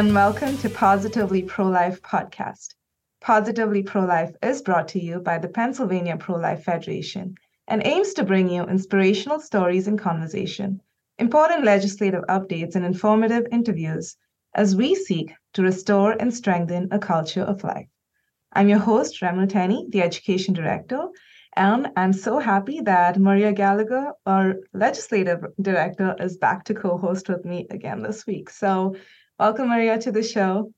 and welcome to Positively Pro Life podcast. Positively Pro Life is brought to you by the Pennsylvania Pro Life Federation and aims to bring you inspirational stories and conversation, important legislative updates, and informative interviews as we seek to restore and strengthen a culture of life. I'm your host, Remel Tenney, the Education Director, and I'm so happy that Maria Gallagher, our Legislative Director, is back to co host with me again this week. So, welcome, Maria, to the show.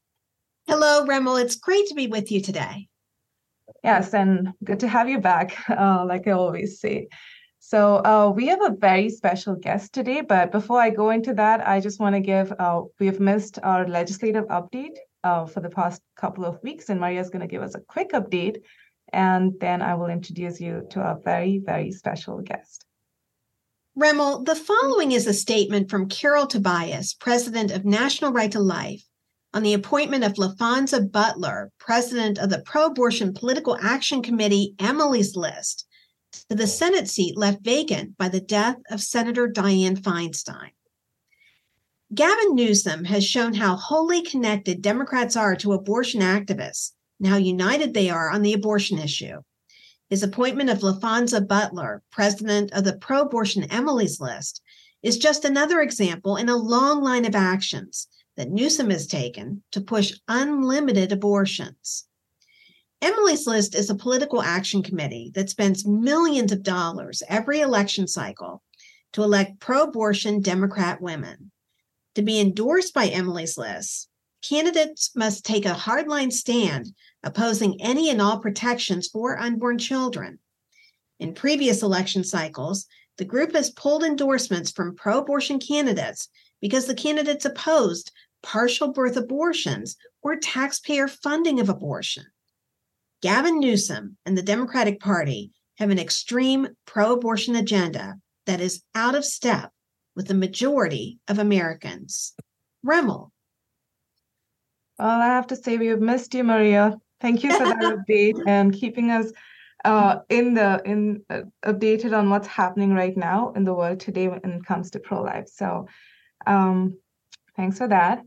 Hello, Remel. It's great to be with you today. Yes, and good to have you back, uh, like I always say. So, uh, we have a very special guest today, but before I go into that, I just want to give uh, we have missed our legislative update uh, for the past couple of weeks, and Maria is going to give us a quick update, and then I will introduce you to a very, very special guest. Remel, the following mm-hmm. is a statement from Carol Tobias, president of National Right to Life, on the appointment of Laphonza Butler, president of the pro abortion political action committee Emily's List to the Senate seat left vacant by the death of Senator Dianne Feinstein. Gavin Newsom has shown how wholly connected Democrats are to abortion activists and how united they are on the abortion issue. His appointment of Laphonza Butler, president of the pro abortion Emily's List, is just another example in a long line of actions that Newsom has taken to push unlimited abortions. Emily's List is a political action committee that spends millions of dollars every election cycle to elect pro abortion Democrat women. To be endorsed by Emily's List, candidates must take a hardline stand opposing any and all protections for unborn children. In previous election cycles, the group has pulled endorsements from pro abortion candidates because the candidates opposed partial birth abortions or taxpayer funding of abortion. Gavin Newsom and the Democratic Party have an extreme pro abortion agenda that is out of step with the majority of Americans. Remel. Well, I have to say, we have missed you, Maria. Thank you for that update and keeping us uh, in the in uh, updated on what's happening right now in the world today when it comes to pro life. So, um, thanks for that.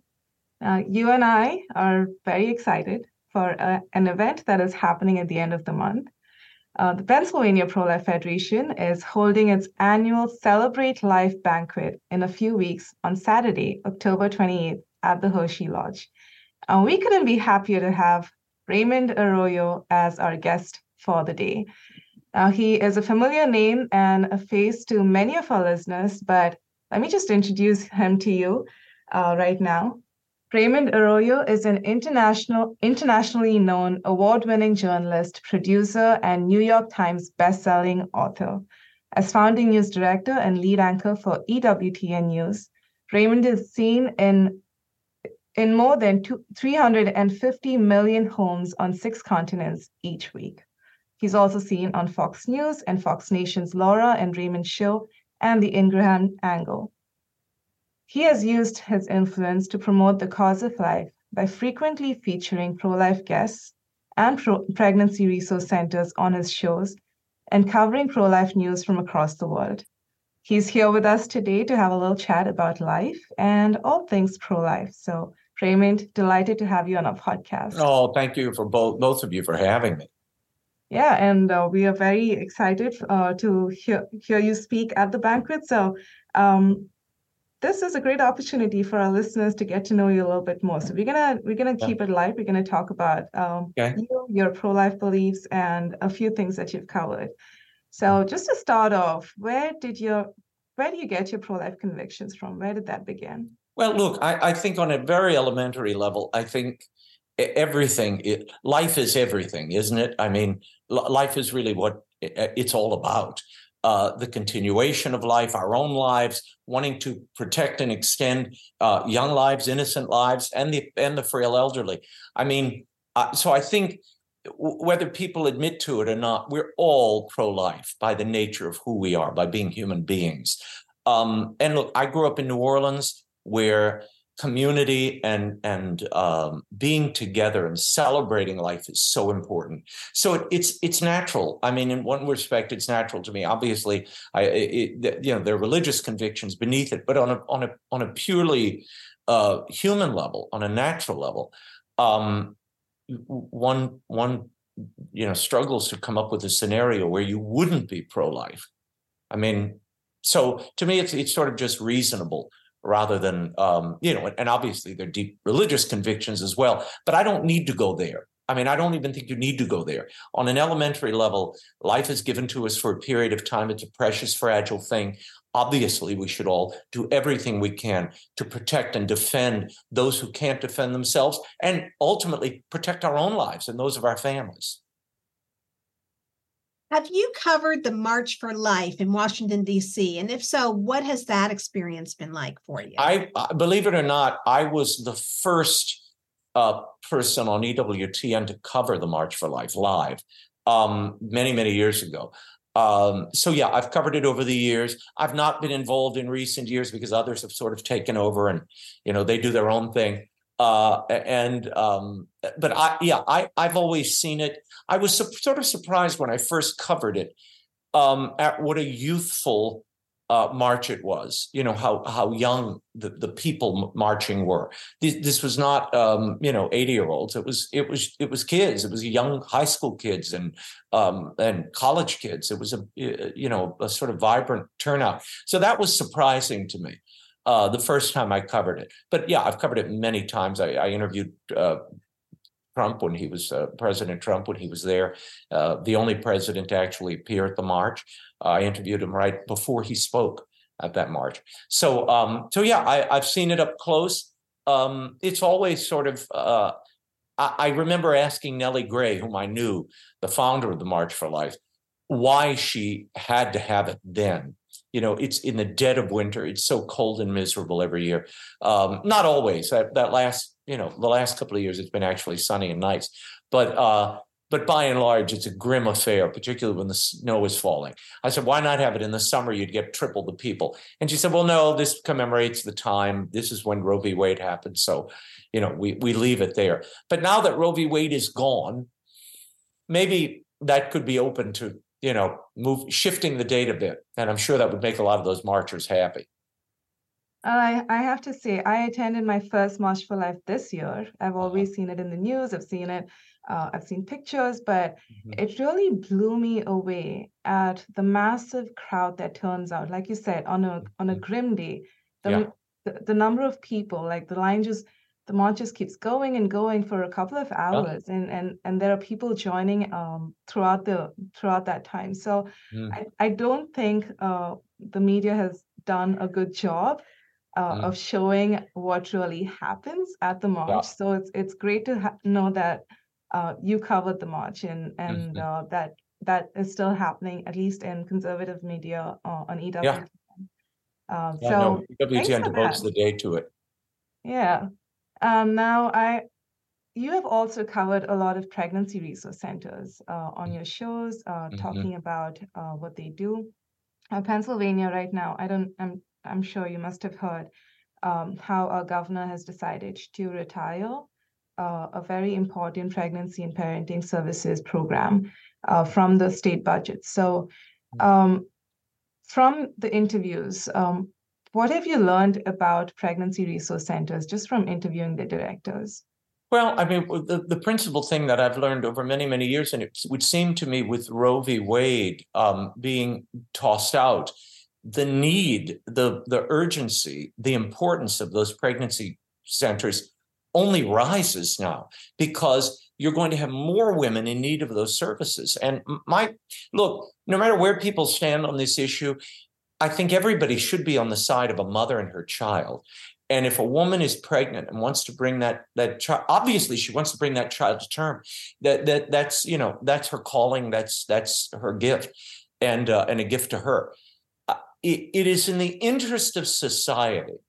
Uh, you and I are very excited for a, an event that is happening at the end of the month. Uh, the Pennsylvania Pro Life Federation is holding its annual Celebrate Life banquet in a few weeks on Saturday, October 28th at the Hershey Lodge. And we couldn't be happier to have Raymond Arroyo as our guest for the day. Now, he is a familiar name and a face to many of our listeners, but let me just introduce him to you uh, right now. Raymond Arroyo is an international, internationally known award-winning journalist, producer, and New York Times best-selling author. As founding news director and lead anchor for EWTN News, Raymond is seen in in more than two, 350 million homes on six continents each week. He's also seen on Fox News and Fox Nation's Laura and Raymond Show and the Ingraham Angle. He has used his influence to promote the cause of life by frequently featuring pro life guests and pro- pregnancy resource centers on his shows and covering pro life news from across the world. He's here with us today to have a little chat about life and all things pro life. So, Raymond, delighted to have you on our podcast. Oh, thank you for both both of you for having me. Yeah, and uh, we are very excited uh, to hear hear you speak at the banquet. So, um, this is a great opportunity for our listeners to get to know you a little bit more. So we're gonna we're gonna keep it light. We're gonna talk about um, okay. you, your pro life beliefs, and a few things that you've covered. So just to start off, where did your where do you get your pro life convictions from? Where did that begin? Well, look, I, I think on a very elementary level, I think everything it, life is everything isn't it i mean life is really what it's all about uh, the continuation of life, our own lives, wanting to protect and extend uh, young lives, innocent lives, and the and the frail elderly. I mean, uh, so I think whether people admit to it or not, we're all pro-life by the nature of who we are, by being human beings. Um, and look, I grew up in New Orleans, where community and and um, being together and celebrating life is so important. So it, it's it's natural. I mean, in one respect, it's natural to me. Obviously, I it, you know there are religious convictions beneath it, but on a on a on a purely uh, human level, on a natural level, um, one one you know struggles to come up with a scenario where you wouldn't be pro-life. I mean, so to me, it's it's sort of just reasonable rather than um, you know, and obviously their deep religious convictions as well. But I don't need to go there. I mean, I don't even think you need to go there. On an elementary level, life is given to us for a period of time. It's a precious, fragile thing. Obviously, we should all do everything we can to protect and defend those who can't defend themselves and ultimately protect our own lives and those of our families. Have you covered the March for Life in Washington, D.C.? And if so, what has that experience been like for you? I believe it or not, I was the first uh, person on EWTN to cover the March for Life live um, many, many years ago. Um, so yeah, I've covered it over the years. I've not been involved in recent years because others have sort of taken over and you know they do their own thing. Uh, and um, but I yeah I I've always seen it. I was su- sort of surprised when I first covered it um, at what a youthful uh, march it was. You know how how young the, the people marching were. This, this was not um, you know eighty year olds. It was it was it was kids. It was young high school kids and um, and college kids. It was a you know a sort of vibrant turnout. So that was surprising to me. Uh, the first time I covered it, but yeah, I've covered it many times. I, I interviewed uh, Trump when he was uh, President Trump when he was there, uh, the only president to actually appear at the march. I interviewed him right before he spoke at that march. So, um, so yeah, I, have seen it up close. Um, it's always sort of. Uh, I, I remember asking Nellie Gray, whom I knew, the founder of the March for Life, why she had to have it then you know it's in the dead of winter it's so cold and miserable every year um, not always that, that last you know the last couple of years it's been actually sunny and nice. But uh, but by and large it's a grim affair particularly when the snow is falling. I said why not have it in the summer? You'd get triple the people. And she said well no this commemorates the time. This is when roe v. Wade happened so you know we we leave it there. But now that roe v. Wade is gone maybe that could be open to you know, move shifting the date a bit. And I'm sure that would make a lot of those marchers happy. I, I have to say, I attended my first March for Life this year. I've uh-huh. always seen it in the news. I've seen it. Uh, I've seen pictures, but mm-hmm. it really blew me away at the massive crowd that turns out. Like you said, on a on a mm-hmm. grim day, the, yeah. the, the number of people, like the line just the march just keeps going and going for a couple of hours yeah. and and and there are people joining um, throughout the throughout that time so mm. I, I don't think uh, the media has done a good job uh, mm. of showing what really happens at the march yeah. so it's it's great to ha- know that uh, you covered the march and and mm-hmm. Uh, that that is still happening at least in conservative media uh, on EW. Yeah. Um, yeah, so no, EWTN devotes the day to it. Yeah. Um, now, I you have also covered a lot of pregnancy resource centers uh, on your shows, uh, mm-hmm. talking about uh, what they do. Uh, Pennsylvania right now, I don't. I'm I'm sure you must have heard um, how our governor has decided to retire uh, a very important pregnancy and parenting services program uh, from the state budget. So, um, from the interviews, um, what have you learned about pregnancy resource centers just from interviewing the directors? Well, I mean, the, the principal thing that I've learned over many, many years, and it would seem to me with Roe v. Wade um, being tossed out, the need, the, the urgency, the importance of those pregnancy centers only rises now because you're going to have more women in need of those services. And my look, no matter where people stand on this issue, I think everybody should be on the side of a mother and her child. And if a woman is pregnant and wants to bring that that child, obviously she wants to bring that child to term. That that that's you know that's her calling. That's that's her gift, and uh, and a gift to her. It, it is in the interest of society.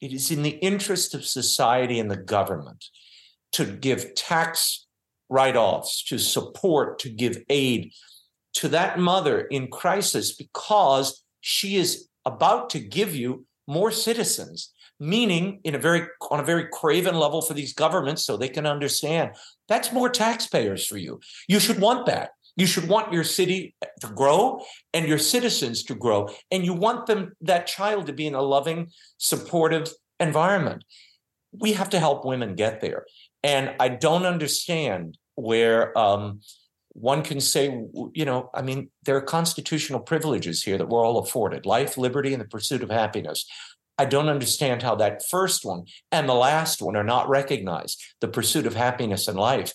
It is in the interest of society and the government to give tax write-offs, to support, to give aid to that mother in crisis because she is about to give you more citizens meaning in a very on a very craven level for these governments so they can understand that's more taxpayers for you you should want that you should want your city to grow and your citizens to grow and you want them that child to be in a loving supportive environment. We have to help women get there. And I don't understand where um, one can say, you know, I mean, there are constitutional privileges here that we're all afforded life, liberty, and the pursuit of happiness. I don't understand how that first one and the last one are not recognized the pursuit of happiness and life.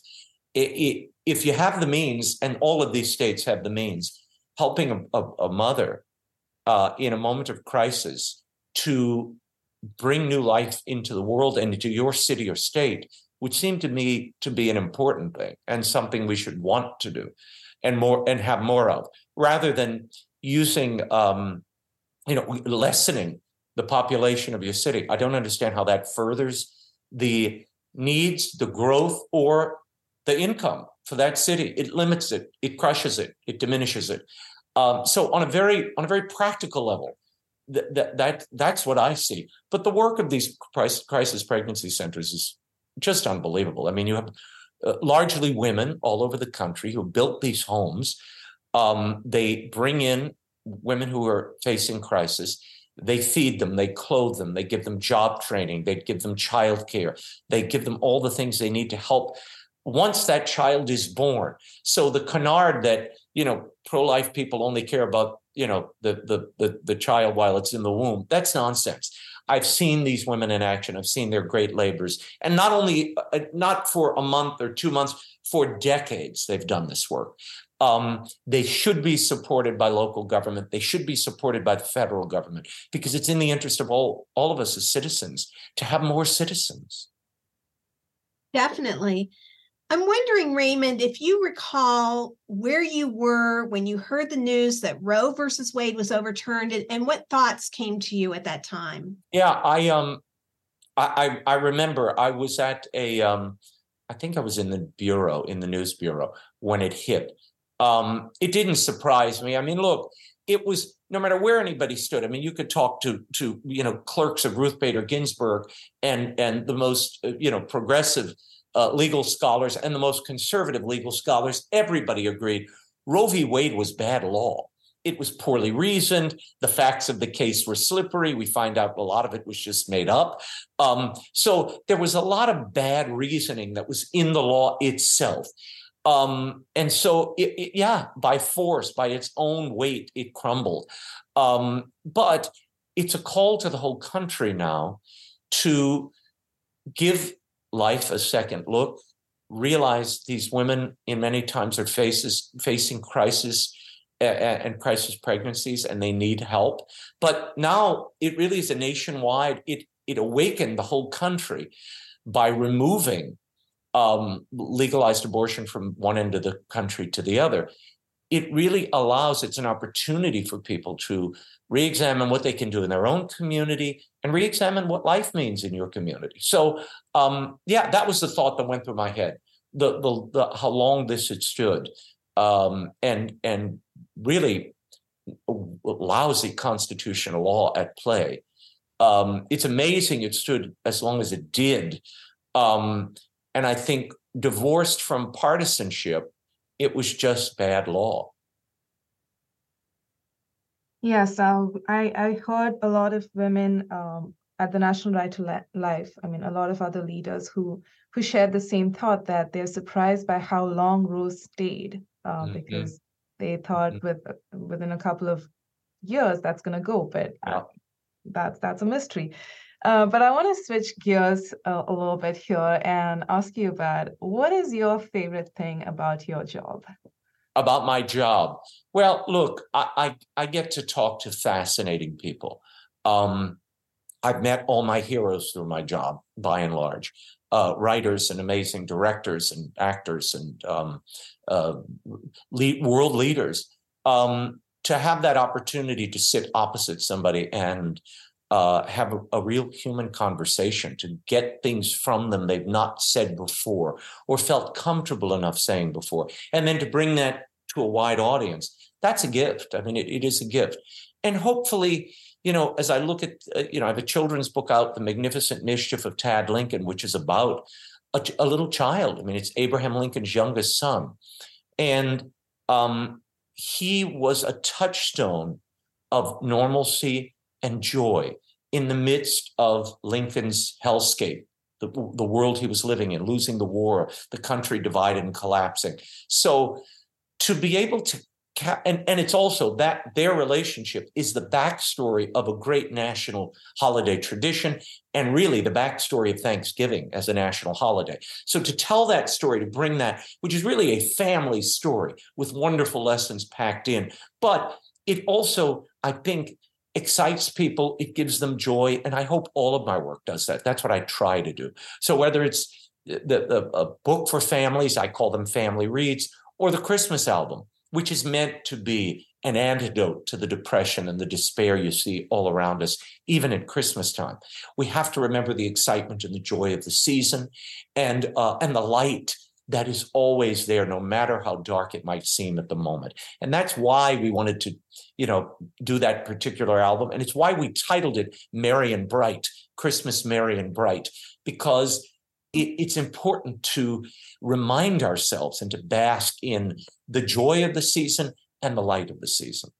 It, it, if you have the means, and all of these states have the means, helping a, a, a mother uh, in a moment of crisis to bring new life into the world and into your city or state would seem to me to be an important thing and something we should want to do and more and have more of rather than using um, you know lessening the population of your city. I don't understand how that furthers the needs the growth or the income for that city it limits it it crushes it it diminishes it um, so on a very on a very practical level that, that that's what i see but the work of these crisis pregnancy centers is just unbelievable. I mean, you have uh, largely women all over the country who built these homes. Um, they bring in women who are facing crisis. They feed them, they clothe them, they give them job training, they give them childcare, they give them all the things they need to help once that child is born. So the canard that you know pro-life people only care about you know the the the, the child while it's in the womb that's nonsense I've seen these women in action. I've seen their great labors. And not only, uh, not for a month or two months, for decades, they've done this work. Um, they should be supported by local government. They should be supported by the federal government because it's in the interest of all, all of us as citizens to have more citizens. Definitely. I'm wondering, Raymond, if you recall where you were when you heard the news that Roe versus Wade was overturned, and, and what thoughts came to you at that time. Yeah, I um, I I remember I was at a um, I think I was in the bureau in the news bureau when it hit. Um, it didn't surprise me. I mean, look, it was no matter where anybody stood. I mean, you could talk to to you know clerks of Ruth Bader Ginsburg and and the most uh, you know progressive uh, legal scholars and the most conservative legal scholars, everybody agreed Roe v. Wade was bad law. It was poorly reasoned. The facts of the case were slippery. We find out a lot of it was just made up. Um, so there was a lot of bad reasoning that was in the law itself. Um, and so, it, it, yeah, by force, by its own weight, it crumbled. Um, but it's a call to the whole country now to give life a second look, realize these women in many times are faces facing crisis and crisis pregnancies and they need help. But now it really is a nationwide, it it awakened the whole country by removing um, legalized abortion from one end of the country to the other. It really allows, it's an opportunity for people to re examine what they can do in their own community and re examine what life means in your community. So, um, yeah, that was the thought that went through my head the, the, the how long this had stood um, and, and really lousy constitutional law at play. Um, it's amazing it stood as long as it did. Um, and I think divorced from partisanship, it was just bad law. Yes, I I heard a lot of women um, at the National Right to Life. I mean, a lot of other leaders who who shared the same thought that they're surprised by how long Rose stayed uh, mm-hmm. because they thought mm-hmm. with within a couple of years that's going to go, but uh, yeah. that's that's a mystery. Uh, but I want to switch gears a, a little bit here and ask you about what is your favorite thing about your job? about my job. Well, look, I, I, I get to talk to fascinating people. Um, I've met all my heroes through my job, by and large. Uh, writers and amazing directors and actors and um, uh, lead, world leaders. Um, to have that opportunity to sit opposite somebody and uh, have a, a, real human conversation, to get things from them they've not said before or felt comfortable enough saying before, and then to bring that to a wide audience. That's a gift. I mean, it, it is a gift. And hopefully, you know, as I look at, uh, you know, I have a children's book out, The Magnificent Mischief of Tad Lincoln, which is about a, a little child. I mean, it's Abraham Lincoln's youngest son. And um, he was a touchstone of normalcy and joy in the midst of Lincoln's hellscape, the, the world he was living in, losing the war, the country divided and collapsing. So to be able to and, and it's also that their relationship is the backstory of a great national holiday tradition and really the backstory of Thanksgiving as a national holiday. So to tell that story, to bring that, which is really a family story with wonderful lessons packed in, but it also, I think, excites people, it gives them joy. And I hope all of my work does that. That's what I try to do. So whether it's the, the a book for families, I call them family reads, or the Christmas album, which is meant to be an antidote to the depression and the despair you see all around us, even at Christmas time. We have to remember the excitement and the joy of the season and, uh, and the light that is always there, no matter how dark it might seem at the moment. And that's why we wanted to, you know, do that particular album. And it's why we titled it Merry and Bright, Christmas Merry and Bright, because it, it's important to remind ourselves and to bask in the joy of the season and the light of the season.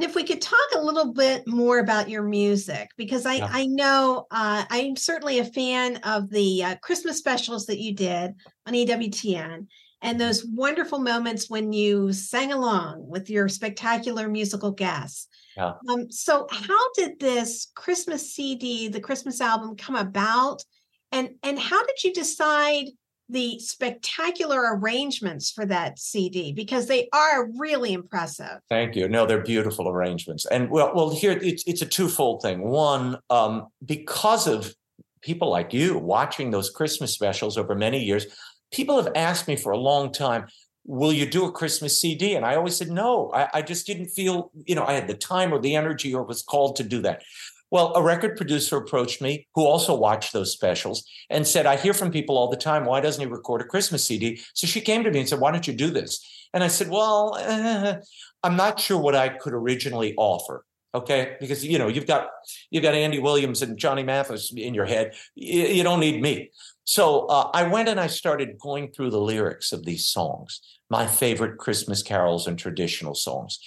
And if we could talk a little bit more about your music, because I, yeah. I know uh, I'm certainly a fan of the uh, Christmas specials that you did on EWTN and those wonderful moments when you sang along with your spectacular musical guests. Yeah. Um, so, how did this Christmas CD, the Christmas album, come about? And and how did you decide the spectacular arrangements for that CD because they are really impressive. Thank you. No, they're beautiful arrangements. And well, well, here it's it's a twofold thing. One, um, because of people like you watching those Christmas specials over many years, people have asked me for a long time, will you do a Christmas CD? And I always said no. I, I just didn't feel, you know, I had the time or the energy or was called to do that. Well, a record producer approached me who also watched those specials and said, I hear from people all the time, why doesn't he record a Christmas CD? So she came to me and said, Why don't you do this? And I said, Well, uh, I'm not sure what I could originally offer. Okay, because you know you've got you've got Andy Williams and Johnny Mathis in your head. You, you don't need me. So uh, I went and I started going through the lyrics of these songs, my favorite Christmas carols and traditional songs,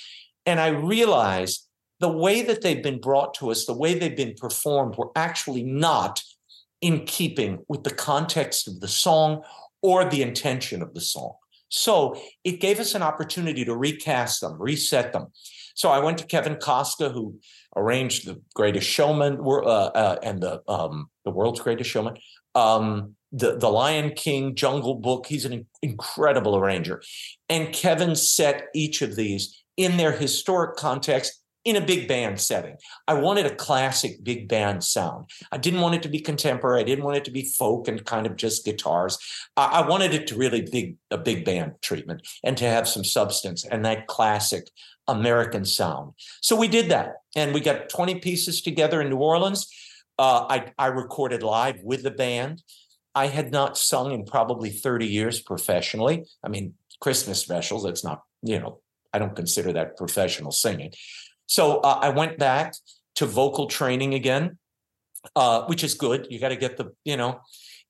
and I realized the way that they've been brought to us, the way they've been performed, were actually not in keeping with the context of the song or the intention of the song. So it gave us an opportunity to recast them, reset them. So I went to Kevin Costner, who arranged the Greatest Showman uh, uh, and the um, the World's Greatest Showman, um, the the Lion King, Jungle Book. He's an incredible arranger, and Kevin set each of these in their historic context in a big band setting. I wanted a classic big band sound. I didn't want it to be contemporary. I didn't want it to be folk and kind of just guitars. I, I wanted it to really be a big band treatment and to have some substance and that classic American sound. So we did that, and we got 20 pieces together in New Orleans. Uh, I, I recorded live with the band. I had not sung in probably 30 years professionally. I mean, Christmas specials, it's not, you know, I don't consider that professional singing. So uh, I went back to vocal training again, uh, which is good. You got to get the, you know,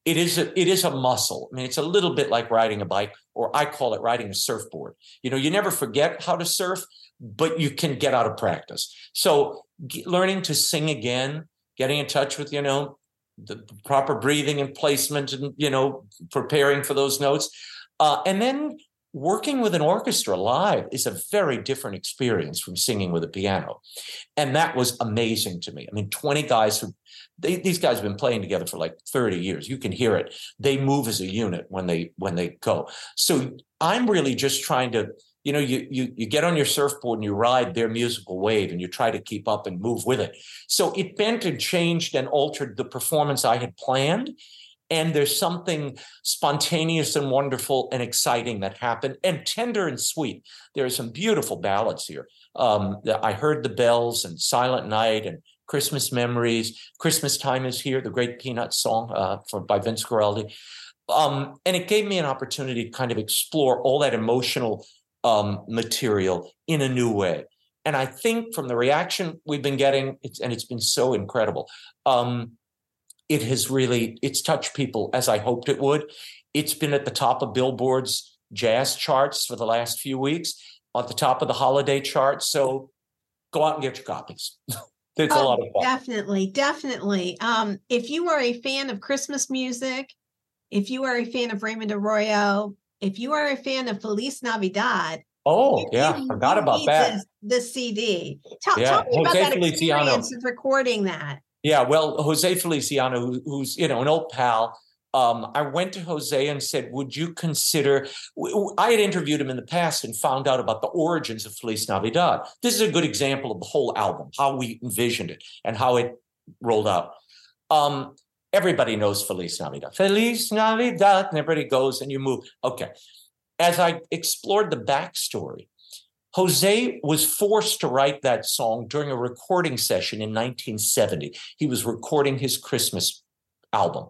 it is a, it is a muscle. I mean, it's a little bit like riding a bike, or I call it riding a surfboard. You know, you never forget how to surf, but you can get out of practice. So g- learning to sing again, getting in touch with, you know, the proper breathing and placement, and you know, preparing for those notes, uh, and then working with an orchestra live is a very different experience from singing with a piano. And that was amazing to me. I mean, 20 guys who they, these guys have been playing together for like 30 years. You can hear it. They move as a unit when they when they go. So I'm really just trying to, you know, you you you get on your surfboard and you ride their musical wave and you try to keep up and move with it. So it bent and changed and altered the performance I had planned and there's something spontaneous and wonderful and exciting that happened and tender and sweet. There are some beautiful ballads here. Um, i heard the bells and silent night and christmas memories. Christmas time is here the great peanut song uh, for, by vince guaraldi. Um, and it gave me an opportunity to kind of explore all that emotional um, material in a new way. And i think from the reaction we've been getting it's, and it's been so incredible. Um, it has really it's touched people as I hoped it would. It's been at the top of Billboard's jazz charts for the last few weeks, at the top of the holiday charts. So go out and get your copies. It's oh, a lot of fun. Definitely, definitely. Um, if you are a fan of Christmas music, if you are a fan of Raymond Arroyo, if you are a fan of Feliz Navidad, Oh, yeah, you, forgot about that. The, CD. Tell, yeah. tell me Jose about that Feliciano. experience of recording that. Yeah, well, Jose Feliciano, who, who's you know an old pal, um, I went to Jose and said, "Would you consider?" I had interviewed him in the past and found out about the origins of Feliz Navidad. This is a good example of the whole album, how we envisioned it and how it rolled out. Um, everybody knows Feliz Navidad. Feliz Navidad, and everybody goes and you move. Okay. As I explored the backstory, Jose was forced to write that song during a recording session in 1970. He was recording his Christmas album.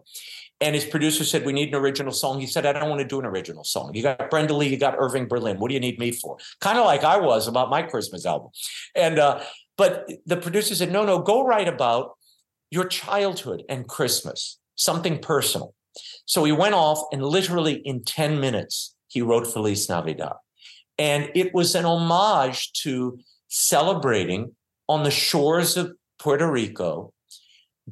And his producer said, We need an original song. He said, I don't want to do an original song. You got Brenda Lee, you got Irving Berlin. What do you need me for? Kind of like I was about my Christmas album. And, uh, but the producer said, No, no, go write about your childhood and Christmas, something personal. So he went off and literally in 10 minutes, he wrote Feliz Navidad. And it was an homage to celebrating on the shores of Puerto Rico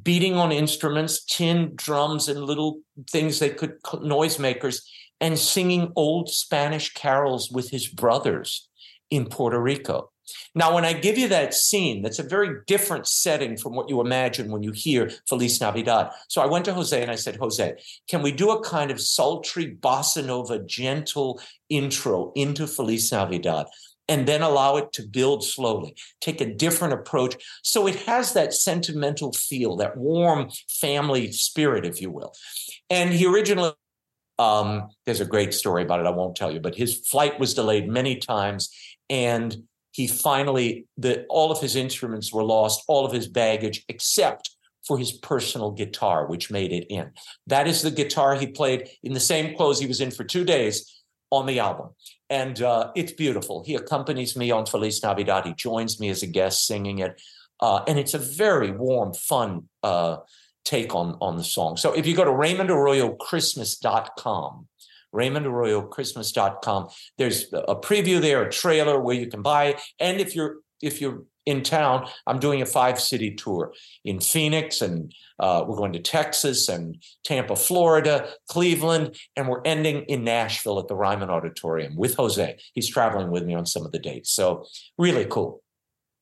beating on instruments, tin drums, and little things they could noisemakers, and singing old Spanish carols with his brothers in Puerto Rico. Now, when I give you that scene, that's a very different setting from what you imagine when you hear Feliz Navidad. So I went to Jose and I said, Jose, can we do a kind of sultry bossa nova, gentle intro into Feliz Navidad? and then allow it to build slowly. Take a different approach. So it has that sentimental feel, that warm family spirit, if you will. And he originally, um, there's a great story about it. I won't tell you, but his flight was delayed many times. And he finally, the, all of his instruments were lost, all of his baggage, except for his personal guitar, which made it in. That is the guitar he played in the same clothes he was in for two days on the album and uh, it's beautiful. He accompanies me on Feliz Navidad. He joins me as a guest singing it, uh, and it's a very warm, fun uh, take on on the song. So if you go to RaymondArroyoChristmas.com, RaymondArroyoChristmas.com, there's a preview there, a trailer where you can buy, and if you're if you're in town, I'm doing a five city tour in Phoenix, and uh, we're going to Texas and Tampa, Florida, Cleveland, and we're ending in Nashville at the Ryman Auditorium with Jose. He's traveling with me on some of the dates. So, really cool.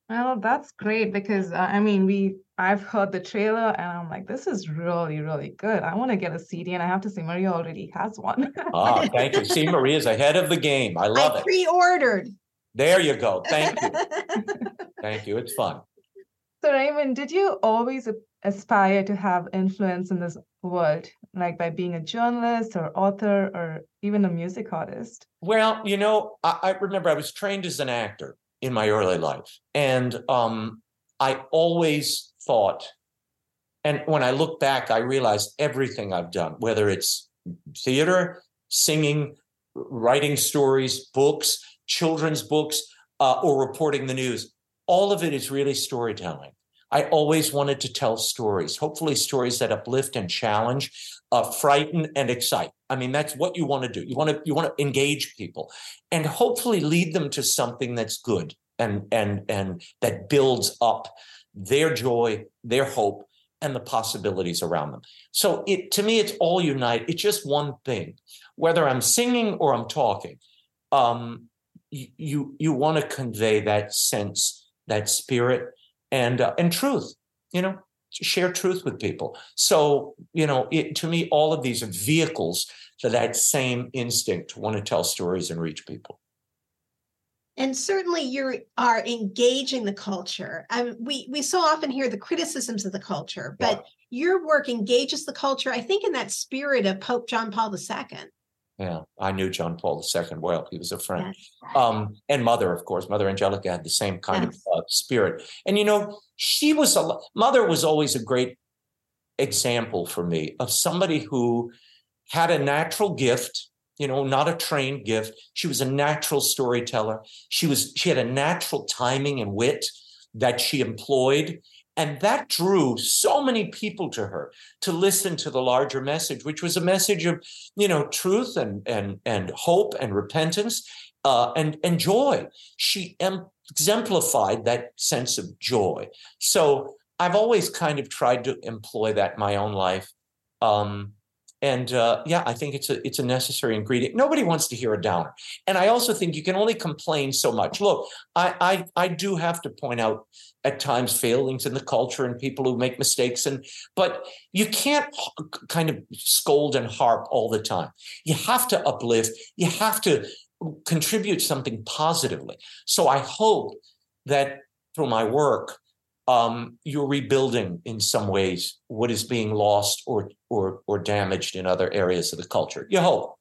Well, that's great because uh, I mean, we I've heard the trailer and I'm like, this is really, really good. I want to get a CD, and I have to say, Maria already has one. ah, thank you. See, Maria's ahead of the game. I love I it. Pre-ordered. There you go. Thank you. Thank you. It's fun. So, Raymond, did you always aspire to have influence in this world, like by being a journalist or author or even a music artist? Well, you know, I, I remember I was trained as an actor in my early life. And um, I always thought, and when I look back, I realize everything I've done, whether it's theater, singing, writing stories, books, children's books, uh, or reporting the news. All of it is really storytelling. I always wanted to tell stories, hopefully stories that uplift and challenge, uh, frighten and excite. I mean, that's what you want to do. You want to you want to engage people, and hopefully lead them to something that's good and and and that builds up their joy, their hope, and the possibilities around them. So it to me, it's all unite. It's just one thing. Whether I'm singing or I'm talking, um, you you want to convey that sense, that spirit, and uh, and truth. You know, share truth with people. So you know, it, to me, all of these are vehicles for that same instinct to want to tell stories and reach people. And certainly, you are engaging the culture. Um, we we so often hear the criticisms of the culture, but yeah. your work engages the culture. I think in that spirit of Pope John Paul II. Yeah, I knew John Paul II well. He was a friend. Yes. Um, and Mother, of course, Mother Angelica had the same kind yes. of uh, spirit. And you know, she was a Mother was always a great example for me of somebody who had a natural gift. You know, not a trained gift. She was a natural storyteller. She was she had a natural timing and wit that she employed and that drew so many people to her to listen to the larger message, which was a message of, you know, truth and and and hope and repentance uh, and and joy. She em- exemplified that sense of joy. So I've always kind of tried to employ that in my own life. Um, and uh, yeah, I think it's a it's a necessary ingredient. Nobody wants to hear a downer, and I also think you can only complain so much. Look, I I, I do have to point out at times failings in the culture and people who make mistakes, and but you can't kind of scold and harp all the time. You have to uplift. You have to contribute something positively. So I hope that through my work, um, you're rebuilding in some ways what is being lost or or or damaged in other areas of the culture. You hope.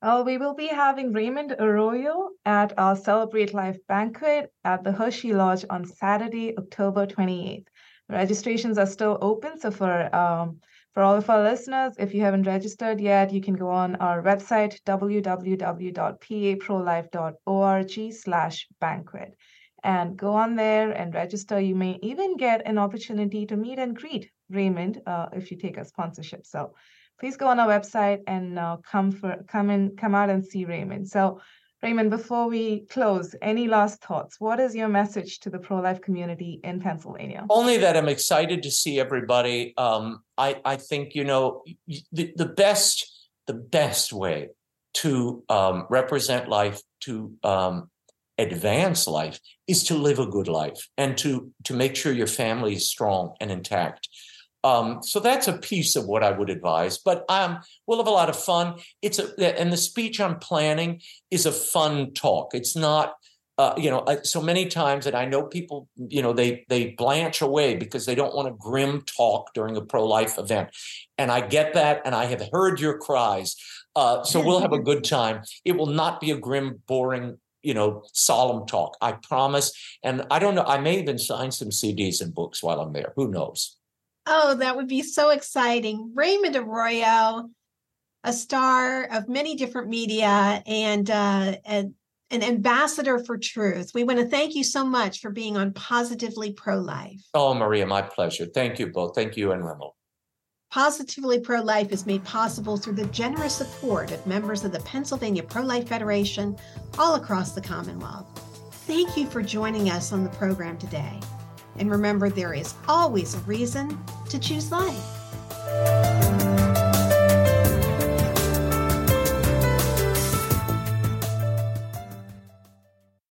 Uh, we will be having Raymond Arroyo at our Celebrate Life banquet at the Hershey Lodge on Saturday, October 28th. Registrations are still open, so for um, for all of our listeners, if you haven't registered yet, you can go on our website, www.paprolife.org slash banquet and go on there and register. You may even get an opportunity to meet and greet Raymond uh, if you take a sponsorship. So please go on our website and uh, come for come in, come out and see Raymond. So Raymond, before we close, any last thoughts? What is your message to the pro life community in Pennsylvania? Only that I'm excited to see everybody. Um, I, I think, you know, the, the best the best way to um, represent life, to um, advance life, is to live a good life and to to make sure your family is strong and intact. Um, so that's a piece of what I would advise. But um, we'll have a lot of fun. It's a and the speech on planning is a fun talk. It's not. Uh, you know, so many times that I know people, you know, they they blanch away because they don't want a grim talk during a pro life event, and I get that, and I have heard your cries. Uh, so we'll have a good time. It will not be a grim, boring, you know, solemn talk. I promise. And I don't know. I may even sign some CDs and books while I'm there. Who knows? Oh, that would be so exciting. Raymond Arroyo, a star of many different media and uh, an, an ambassador for truth. We want to thank you so much for being on Positively Pro Life. Oh, Maria, my pleasure. Thank you both. Thank you and Remel. Positively Pro Life is made possible through the generous support of members of the Pennsylvania Pro Life Federation all across the Commonwealth. Thank you for joining us on the program today. And remember, there is always a reason to choose life.